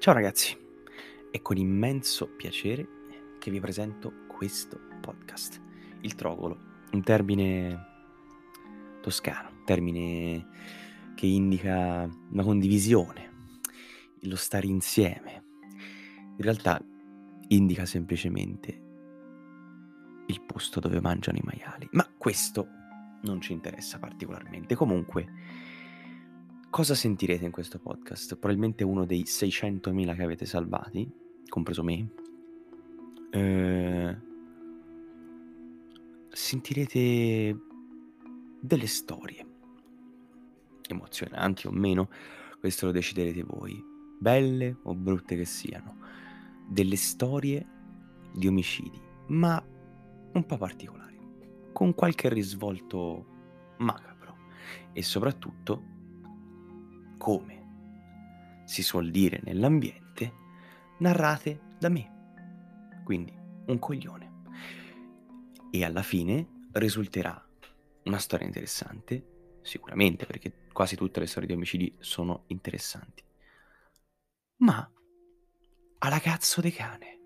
Ciao ragazzi, è con immenso piacere che vi presento questo podcast. Il trogolo, un termine toscano, un termine che indica una condivisione, lo stare insieme. In realtà indica semplicemente il posto dove mangiano i maiali, ma questo non ci interessa particolarmente. Comunque, cosa sentirete in questo podcast? Probabilmente uno dei 600.000 che avete salvati, compreso me. Eh, sentirete delle storie, emozionanti o meno, questo lo deciderete voi, belle o brutte che siano, delle storie di omicidi, ma un po' particolari, con qualche risvolto macabro e soprattutto, come si suol dire nell'ambiente, narrate da me, quindi un coglione. E alla fine risulterà una storia interessante, sicuramente, perché quasi tutte le storie di omicidi sono interessanti, ma alla cazzo de cane.